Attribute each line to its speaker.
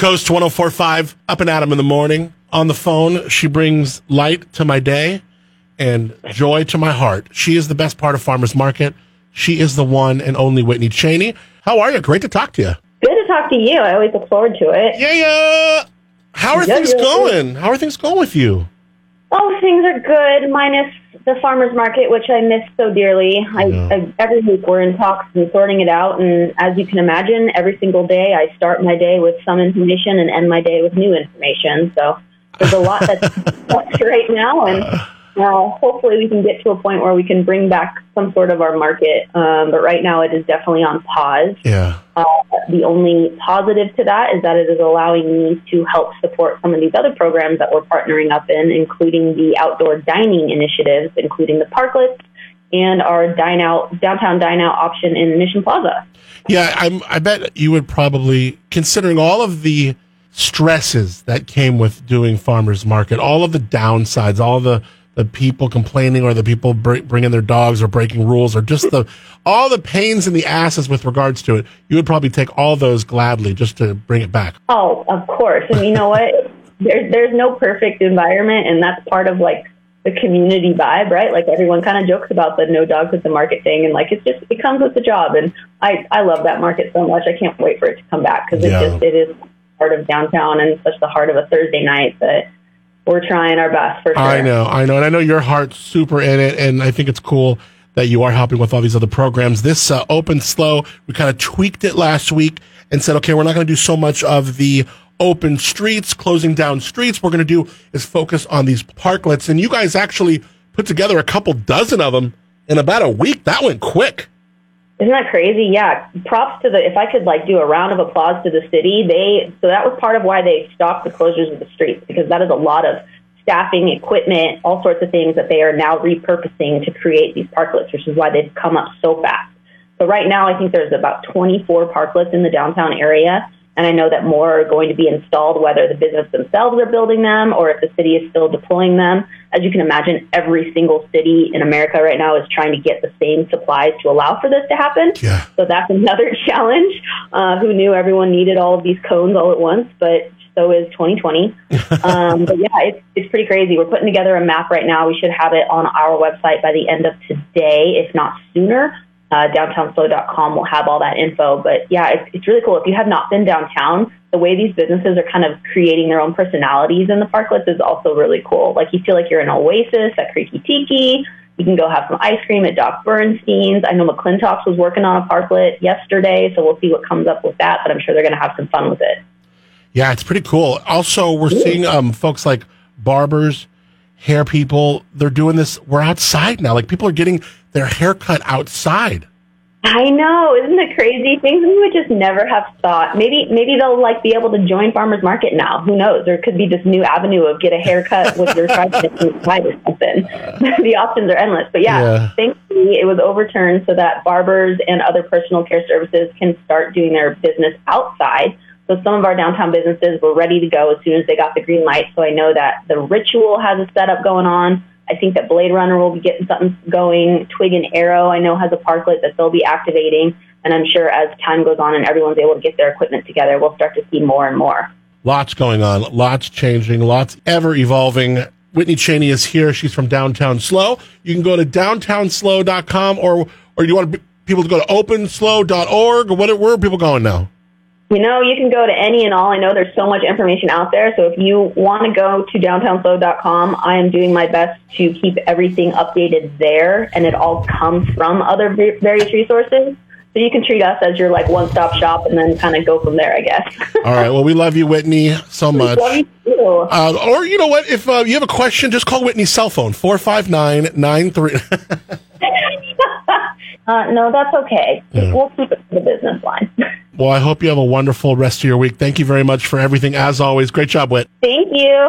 Speaker 1: Coast 1045, up and at 'em in the morning. On the phone, she brings light to my day and joy to my heart. She is the best part of Farmers Market. She is the one and only Whitney Chaney. How are you? Great to talk to you.
Speaker 2: Good to talk to you. I always look forward to it.
Speaker 1: Yeah, yeah. How are
Speaker 2: Yeah,
Speaker 1: things
Speaker 2: yeah.
Speaker 1: going? How are things going with you?
Speaker 2: Oh, things are good, minus the farmers market, which I miss so dearly. I,
Speaker 1: Yeah.
Speaker 2: I, every week we're in talks and sorting it out, and as you can imagine, every single day I start my day with some information and end my day with new information. So there's a lot that's that's right now, and uh, uh, hopefully we can get to a point where we can bring back some sort of our market. Um, but right now it is definitely on pause.
Speaker 1: Yeah.
Speaker 2: Uh, the only positive to that is that it is allowing me to help support some of these other programs that we're partnering up in, including the outdoor dining initiatives, including the parklets and our dine out downtown dine out option in Mission Plaza.
Speaker 1: Yeah, I'm, I bet you would probably, considering all of the stresses that came with doing farmers market, all of the downsides, all the the people complaining or the people br- bringing their dogs or breaking rules or just the all the pains in the asses with regards to it, you would probably take all those gladly just to bring it back.
Speaker 2: Oh, of course. And you know what? There's there's no perfect environment, and that's part of like the community vibe, right? Like everyone kind of jokes about the no dogs at the market thing, and like it's just it comes with the job. And I I love that market so much. I can't wait for it to come back because
Speaker 1: Yeah.
Speaker 2: it just it is part of downtown and such the heart of a Thursday night that we're trying our best for sure.
Speaker 1: I know, I know, and I know your heart's super in it, and I think it's cool that you are helping with all these other programs. This uh, open SLO, we kind of tweaked it last week and said, okay, we're not going to do so much of the open streets, closing down streets. We're going to do is focus on these parklets, and you guys actually put together a couple dozen of them in about a week. That went quick.
Speaker 2: Isn't that crazy? Yeah. Props to the, if I could like do a round of applause to the city, they, so that was part of why they stopped the closures of the streets because that is a lot of staffing, equipment, all sorts of things that they are now repurposing to create these parklets, which is why they've come up so fast. So right now, I think there's about 24 parklets in the downtown area. And I know that more are going to be installed, whether the business themselves are building them or if the city is still deploying them. As you can imagine, every single city in America right now is trying to get the same supplies to allow for this to happen.
Speaker 1: Yeah.
Speaker 2: So that's another challenge. Uh, who knew everyone needed all of these cones all at once? But so is 2020. um, but yeah, it's, it's pretty crazy. We're putting together a map right now. We should have it on our website by the end of today, if not sooner. Uh, downtownslo.com will have all that info. But yeah, it's, it's really cool. If you have not been downtown, the way these businesses are kind of creating their own personalities in the parklets is also really cool. Like you feel like you're in Oasis at Creeky Tiki. You can go have some ice cream at Doc Burnstein's. I know McLintock's was working on a parklet yesterday, so we'll see what comes up with that. But I'm sure they're going to have some fun with it.
Speaker 1: Yeah, it's pretty cool. Also, we're seeing um, folks like barbers, hair people. They're doing this. We're outside now. Like people are getting their hair cut outside.
Speaker 2: I know, isn't it crazy? Things we would just never have thought. Maybe maybe they'll like be able to join farmers market now. Who knows? There could be this new avenue of get a haircut with your inside or something. the options are endless. But yeah,
Speaker 1: Yeah.
Speaker 2: thankfully it was overturned so that barbers and other personal care services can start doing their business outside. So some of our downtown businesses were ready to go as soon as they got the green light. So I know that the ritual has a setup going on. I think that Blade Runner will be getting something going. Twig and Arrow, I know, has a parklet that they'll be activating. And I'm sure as time goes on and everyone's able to get their equipment together, we'll start to see more and more.
Speaker 1: Lots going on, lots changing, lots ever evolving. Whitney Chaney is here. She's from Downtown SLO. You can go to downtownslo.com or or you want people to go to openslo.org or what, where are people going now?
Speaker 2: You know, you can go to any and all. I know there's so much information out there. So if you want to go to downtownslo.com, I am doing my best to keep everything updated there. And it all comes from other va- various resources. So you can treat us as your like one stop shop and then kind of go from there, I guess.
Speaker 1: All right. Well, we love you, Whitney, so much.
Speaker 2: Love you too.
Speaker 1: Uh, or you know what? If uh, you have a question, just call Whitney's cell phone 459
Speaker 2: Uh, no, that's okay. We'll keep it to the business line.
Speaker 1: Well, I hope you have a wonderful rest of your week. Thank you very much for everything, as always. Great job, Whit.
Speaker 2: Thank you.